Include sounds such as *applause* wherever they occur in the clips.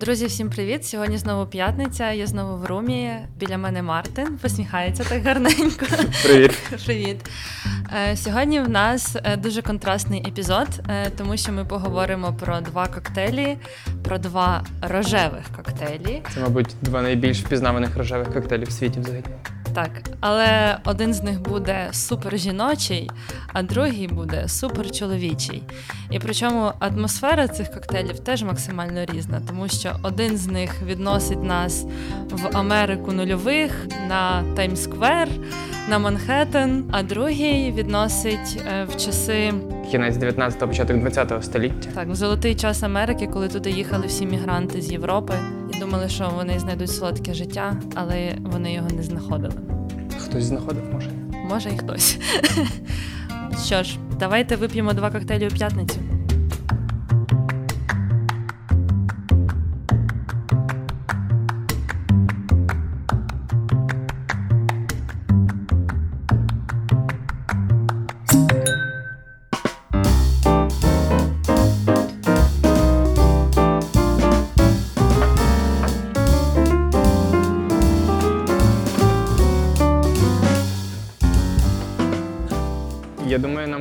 Друзі, всім привіт! Сьогодні знову п'ятниця. Я знову в румі. Біля мене Мартин посміхається так гарненько. *laughs* Привіт. Привіт. Е, Сьогодні в нас е, дуже контрастний епізод, е, тому що ми поговоримо про два коктейлі, про два рожевих коктейлі. Це, мабуть, два найбільш впізнаваних рожевих коктейлів в світі взагалі. Так, але один з них буде супер жіночий, а другий буде супер чоловічий. І причому атмосфера цих коктейлів теж максимально різна, тому що один з них відносить нас в Америку нульових на Таймс-сквер, на Манхеттен, а другий відносить е, в часи Кінець 19-го, початок 20-го століття. так, в золотий час Америки, коли туди їхали всі мігранти з Європи думали, що вони знайдуть солодке життя, але вони його не знаходили. Хтось знаходив, може. Може, і хтось. *laughs* Що ж, давайте вип'ємо два коктейлі у п'ятницю.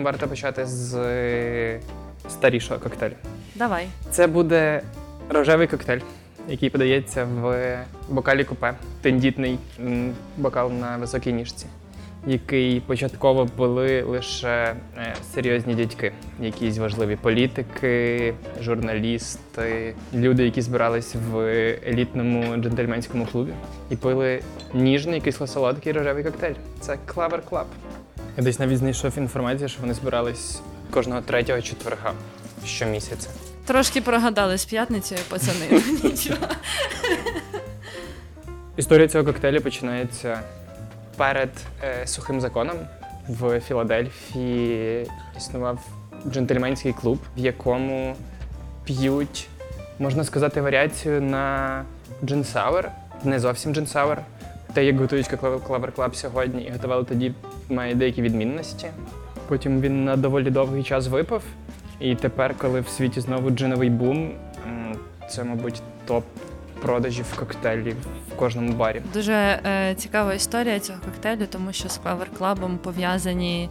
Варто почати з е, старішого коктейлю. Давай. Це буде рожевий коктейль, який подається в бокалі купе. Тендітний бокал на високій ніжці, який початково були лише е, серйозні дядьки, якісь важливі політики, журналісти, люди, які збирались в елітному джентльменському клубі і пили ніжний кисло-солодкий рожевий коктейль. Це Clever Club. Я десь навіть знайшов інформацію, що вони збирались кожного третього четверга щомісяця. Трошки прогадали з п'ятницею, пацани. *laughs* ну Нічого. Історія цього коктейлю починається перед е, сухим законом. В Філадельфії існував джентльменський клуб, в якому п'ють, можна сказати, варіацію на gin sour, не зовсім gin sour. Те, як готують Clever Club сьогодні, і готували тоді, має деякі відмінності. Потім він на доволі довгий час випав. І тепер, коли в світі знову джиновий бум, це, мабуть, топ продажів коктейлів в кожному барі. Дуже е, цікава історія цього коктейлю, тому що з Clever Club пов'язані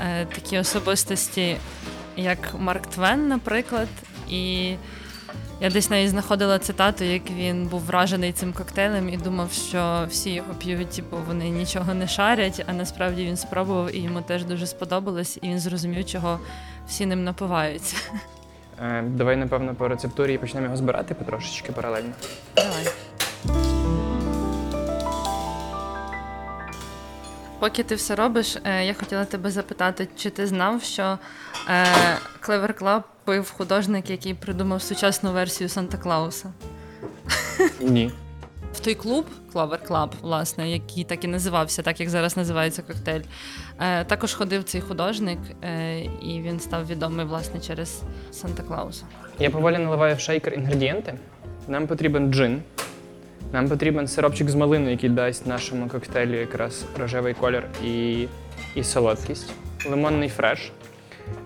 е, такі особистості, як Марк Твен, наприклад. І я десь навіть знаходила цитату, як він був вражений цим коктейлем і думав, що всі його п'ють, бо вони нічого не шарять. А насправді він спробував і йому теж дуже сподобалось, і він зрозумів, чого всі ним напиваються. Е, Давай, напевно, по рецептурі і почнемо його збирати потрошечки паралельно. Давай. Поки ти все робиш, е, я хотіла тебе запитати, чи ти знав, що е, Clever Club пив художник, який придумав сучасну версію Санта Клауса? Ні. В той клуб Clever Club, власне, який так і називався, так як зараз називається коктейль. Е, також ходив цей художник, е, і він став відомий власне через Санта Клауса. Я поволі наливаю в шейкер інгредієнти. Нам потрібен джин. Нам потрібен сиропчик з малини, який дасть нашому коктейлю якраз рожевий колір і, і солодкість. Лимонний фреш.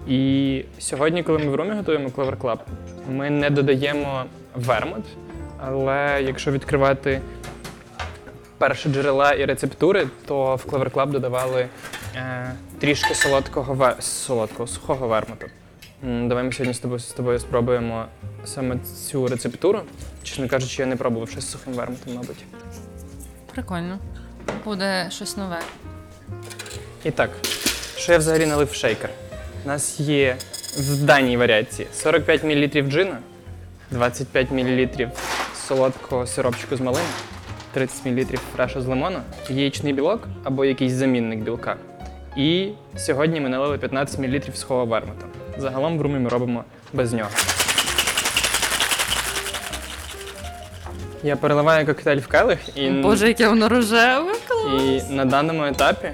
І сьогодні, коли ми в румі готуємо Clever Club, ми не додаємо вермут, але якщо відкривати перші джерела і рецептури, то в Clever Club додавали е, трішки солодкого, ве- солодкого сухого вермуту. Давай ми сьогодні з тобою, з тобою спробуємо саме цю рецептуру. Чесно кажучи, я не пробував щось з сухим вермутом, мабуть. Прикольно. Буде щось нове. І так, що я взагалі налив в шейкер? У нас є в даній варіації 45 мл джина, 25 мл солодкого сиропчику з малини, 30 мл фрешу з лимону, яєчний білок або якийсь замінник білка. І сьогодні ми налили 15 мл сухого вермута. Загалом в румі ми робимо без нього. Я переливаю коктейль в келих і. Боже, яке воно рожеве. клас! І на даному етапі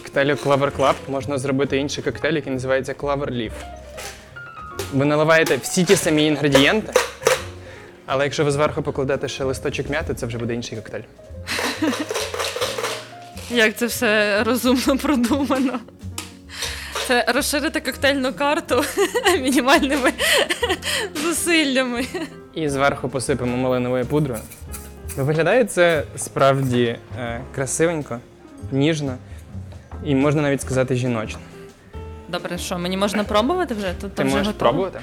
коктейлю Clever Club можна зробити інший коктейль, який називається Clever Leaf. Ви наливаєте всі ті самі інгредієнти, але якщо ви зверху покладете ще листочок м'яти, це вже буде інший коктейль. Як це все розумно продумано. Це розширити коктейльну карту *laughs* мінімальними *laughs* зусиллями. І зверху посипемо малиновою пудрою. Виглядає це справді е, красивенько, ніжно і можна навіть сказати жіночно. Добре, що мені можна пробувати вже? Тут Ти вже можеш готово? пробувати?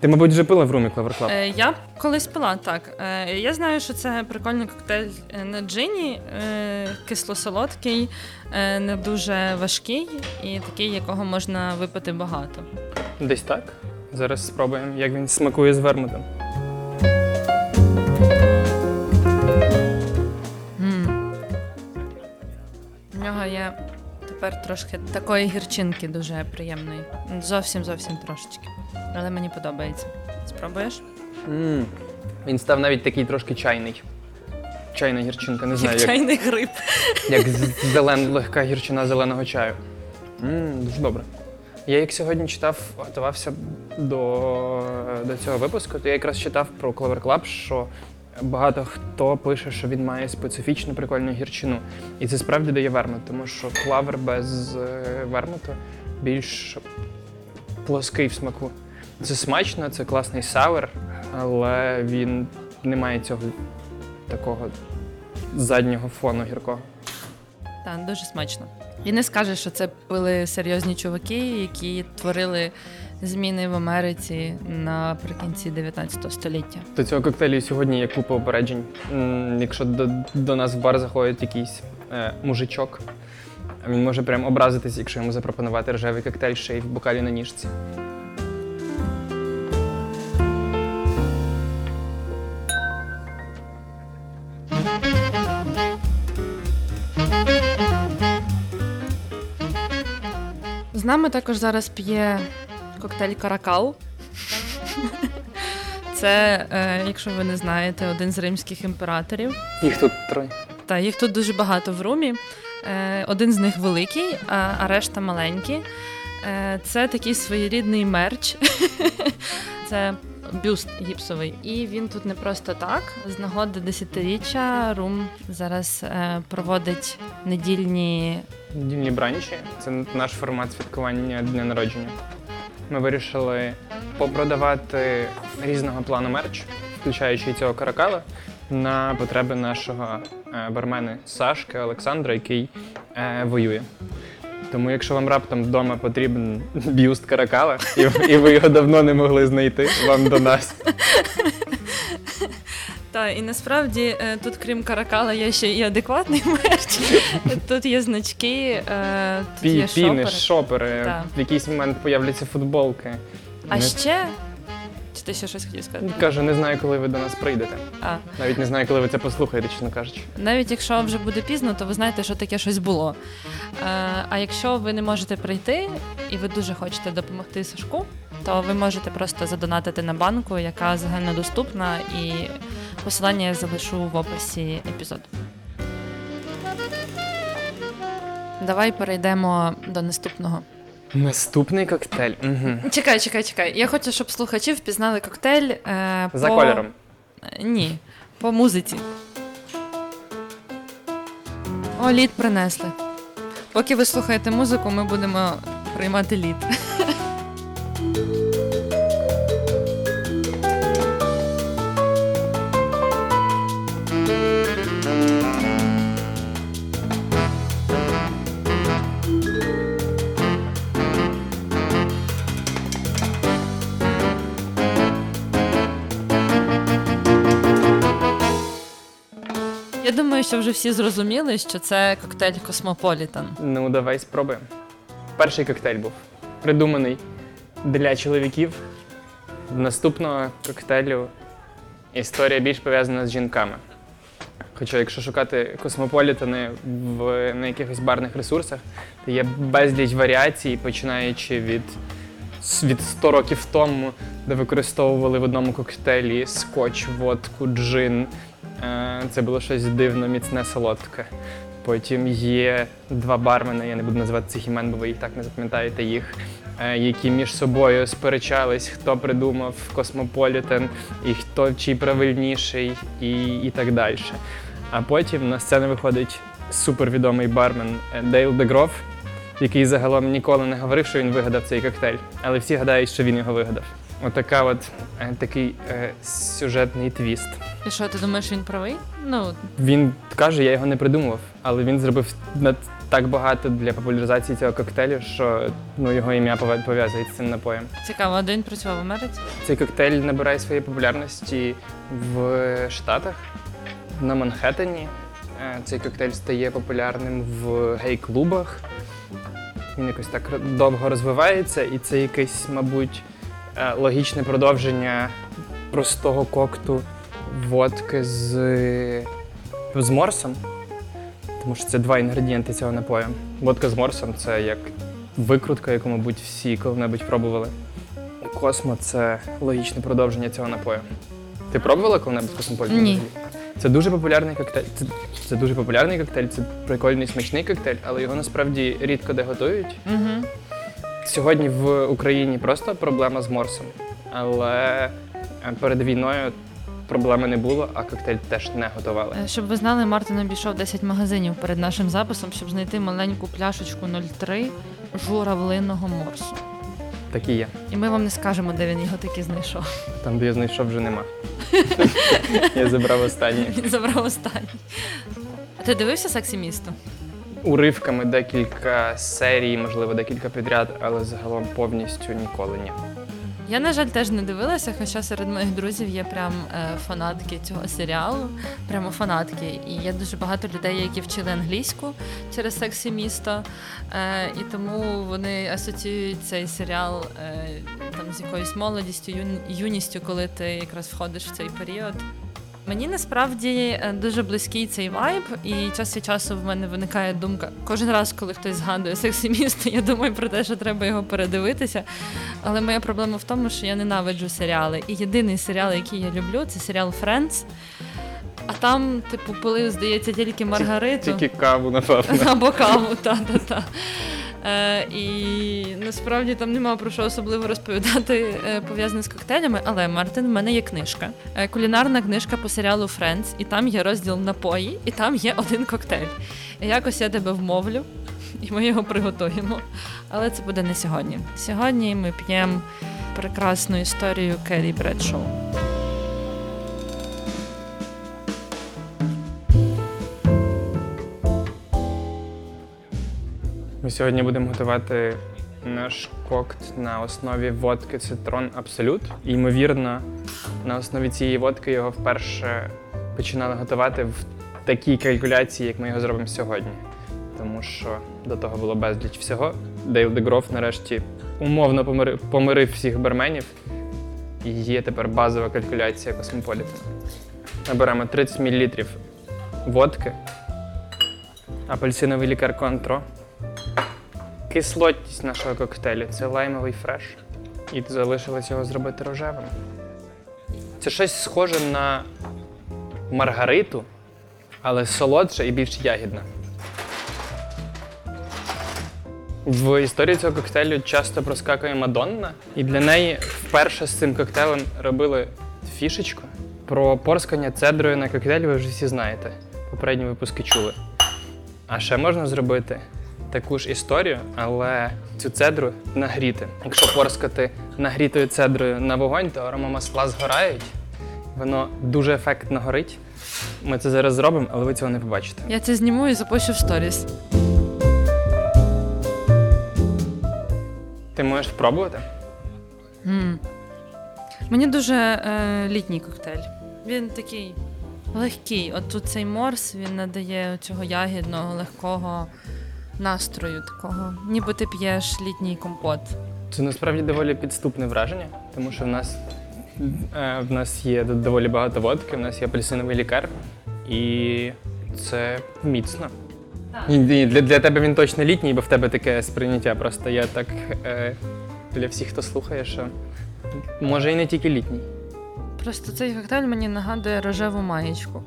Ти, мабуть, вже пила в румі Clever Club. Е, я колись пила, так. Е, я знаю, що це прикольний коктейль е, на джині, е, кисло-солодкий, е, не дуже важкий і такий, якого можна випити багато. Десь так. Зараз спробуємо, як він смакує з вермутом. Тепер трошки такої гірчинки дуже приємної. Зовсім зовсім трошечки. Але мені подобається. Спробуєш? м Він став навіть такий трошки чайний. Чайна гірчинка, не знаю, Як як, чайний гриб. як з- зелен, легка гірчина зеленого чаю. м дуже добре. Я як сьогодні читав, готувався до, до цього випуску, то я якраз читав про Clover Club, що багато хто пише, що він має специфічну прикольну гірчину. І це справді дає вермут, тому що клавер без е, вермуту більш плоский в смаку. Це смачно, це класний сауер, але він не має цього такого заднього фону гіркого. Так, дуже смачно. І не скажеш, що це пили серйозні чуваки, які творили зміни в Америці наприкінці 19 століття. До цього коктейлю сьогодні є купа опереджень. Якщо до, до нас в бар заходить якийсь е, мужичок, він може прям образитись, якщо йому запропонувати рожевий коктейль ще й в бокалі на ніжці. З нами також зараз п'є коктейль Каракал. Це, е, якщо ви не знаєте, один з римських імператорів. Їх тут троє. Та їх тут дуже багато в румі. Е, один з них великий, а, а решта маленькі. Е, це такий своєрідний мерч. *laughs* це бюст гіпсовий. І він тут не просто так. З нагоди десятиріччя Рум зараз е, проводить недільні Дільні бранчі це наш формат святкування дня народження. Ми вирішили попродавати різного плану мерч, включаючи цього каракала, на потреби нашого е, бармена Сашки Олександра, який е, воює. Тому, якщо вам раптом вдома потрібен бюст каракала, і, і ви його давно не могли знайти, вам до нас. Та і насправді е, тут, крім каракала, є ще і адекватний *laughs* мерч. Тут є значки, е, тут Пі, є піни, шопери. шопери, Так. в якийсь момент появляться футболки. А ще. Чи ти ще щось хотів сказати? Кажу, не знаю, коли ви до нас прийдете. А, Навіть не знаю, коли ви це послухаєте, чесно кажучи. навіть якщо вже буде пізно, то ви знаєте, що таке щось було. Е, а якщо ви не можете прийти і ви дуже хочете допомогти Сашку, то ви можете просто задонатити на банку, яка загальнодоступна, і посилання я залишу в описі епізоду. Давай перейдемо до наступного. Наступний коктейль. Угу. Чекай, чекай, чекай. Я хочу, щоб слухачі впізнали коктейль е, За по... кольором. Е, Ні, по музиці. О, лід принесли. Поки ви слухаєте музику, ми будемо приймати лід. *laughs* думаю, що вже всі зрозуміли, що це коктейль Космополітан. Ну, давай спробуємо. Перший коктейль був придуманий для чоловіків. Наступного коктейлю історія більш пов'язана з жінками. Хоча, якщо шукати космополітани в, на якихось барних ресурсах, то є безліч варіацій, починаючи від, від 100 років тому, де використовували в одному коктейлі скотч, водку, джин. Е, Це було щось дивно, міцне, солодке. Потім є два бармени, я не буду називати цих імен, бо ви і так не запам'ятаєте їх, е, які між собою сперечались, хто придумав космополітен і хто чий правильніший, і, і так далі. А потім на сцену виходить супервідомий бармен е, Дейл Дегроф, який загалом ніколи не говорив, що він вигадав цей коктейль, але всі гадають, що він його вигадав. Отака от такий е, сюжетний твіст. І що, ти думаєш, він правий? Ну, Він каже, я його не придумував, але він зробив над- так багато для популяризації цього коктейлю, що ну, його ім'я пове- пов'язують з цим напоєм. цікаво, а де він працював в Америці? Цей коктейль набирає своєї популярності в Штатах, на Манхеттені. Е, Цей коктейль стає популярним в гей-клубах. Він якось так довго розвивається, і це якесь, мабуть, е, логічне продовження простого кокту водки з, з морсом. Тому що це два інгредієнти цього напою. Водка з морсом це як викрутка, яку, мабуть, всі коли-небудь пробували. Космо це логічне продовження цього напою. Ти пробувала коли-небудь космополітен? Ні. Це дуже популярний коктейль. Це, це дуже популярний коктейль, це прикольний смачний коктейль, але його насправді рідко де готують. Угу. Сьогодні в Україні просто проблема з морсом, але е, перед війною проблеми не було, а коктейль теж не готували. Е, Щоб ви знали, Мартин обійшов 10 магазинів перед нашим записом, щоб знайти маленьку пляшечку 03 журавлиного морсу. Такі є. І ми вам не скажемо, де він його таки знайшов. Там, де я знайшов, вже нема. *laughs* Я забрав останнє. Він забрав останній. А ти дивився сексі місто? Уривками декілька серій, можливо, декілька підряд, але загалом повністю ніколи ні. Я, на жаль, теж не дивилася, хоча серед моїх друзів є прям е, фанатки цього серіалу, прямо фанатки. І є дуже багато людей, які вчили англійську через сексі місто. Е, і тому вони асоціюють цей серіал е, там з якоюсь молодістю, юністю, коли ти якраз входиш в цей період. Мені насправді е, дуже близький цей вайб, і час від часу в мене виникає думка. Кожен раз, коли хтось згадує сексі місто, *laughs* я думаю про те, що треба його передивитися. Але моя проблема в тому, що я ненавиджу серіали. І єдиний серіал, який я люблю, це серіал Friends. А там, типу, пили, здається, тільки Маргариту. Тільки каву, напевно. *laughs* Або каву, та-та-та. Е, і насправді там нема про що особливо розповідати е, пов'язане з коктейлями. Але Мартин, в мене є книжка. Е, кулінарна книжка по серіалу Friends, і там є розділ напої, і там є один коктейль. Якось я тебе вмовлю, і ми його приготуємо. Але це буде не сьогодні. Сьогодні ми п'ємо прекрасну історію Керрі Бредшоу. Ми сьогодні будемо готувати наш коктейль на основі водки Цитрон Абсолют. І, ймовірно, на основі цієї водки його вперше починали готувати в такій калькуляції, як ми його зробимо сьогодні. Тому що до того було безліч всього. Дейл Дегроф нарешті умовно помирив, помирив всіх барменів. І є тепер базова калькуляція космополітена. Наберемо 30 мл водки, апельсиновий лікар контро, Кислотність нашого коктейлю це лаймовий фреш. І залишилось його зробити рожевим. Це щось схоже на маргариту, але солодше і більш ягідне. В історії цього коктейлю часто проскакує Мадонна, і для неї вперше з цим коктейлем робили фішечку. Про порскання цедрою на коктейлі ви вже всі знаєте. Попередні випуски чули. А ще можна зробити таку ж історію, але цю цедру нагріти. Якщо порскати нагрітою цедрою на вогонь, то аромамасла згорають. Воно дуже ефектно горить. Ми це зараз зробимо, але ви цього не побачите. Я це зніму і запущу в сторіс. Ти можеш спробувати? М. Мені дуже е, літній коктейль. Він такий легкий. От тут цей морс він надає цього ягідного, легкого настрою такого. Ніби ти п'єш літній компот. Це насправді доволі підступне враження, тому що в нас, е, в нас є доволі багато водки, в нас є апельсиновий лікар, і це міцно. Ні, ні, для, для тебе він точно літній, бо в тебе таке сприйняття. Просто я так е, для всіх, хто слухає, що може і не тільки літній. Просто цей коктейль мені нагадує рожеву маєчку.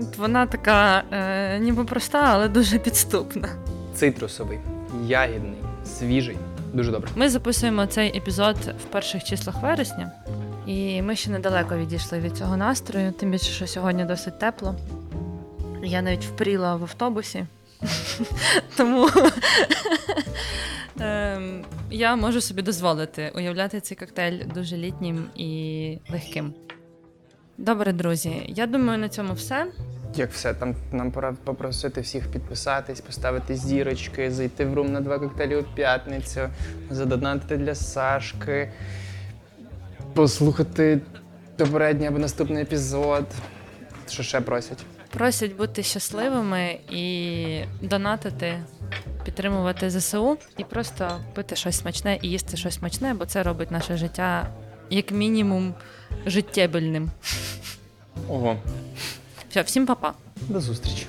От Вона така е, ніби проста, але дуже підступна. Цитрусовий, ягідний, свіжий. Дуже добре. Ми записуємо цей епізод в перших числах вересня, і ми ще недалеко відійшли від цього настрою, тим більше, що сьогодні досить тепло. Я навіть впріла в автобусі. *laughs* Тому *laughs* ем, я можу собі дозволити уявляти цей коктейль дуже літнім і легким. Добре, друзі. Я думаю, на цьому все. Як все, там нам пора попросити всіх підписатись, поставити зірочки, зайти в рум на два коктейлі у п'ятницю, задонатити для Сашки, послухати попередній або наступний епізод. Що ще просять? Просять бути щасливими і донатити, підтримувати ЗСУ і просто пити щось смачне і їсти щось смачне, бо це робить наше життя як мінімум життєбельним. Ого, все, всім па-па. До зустрічі.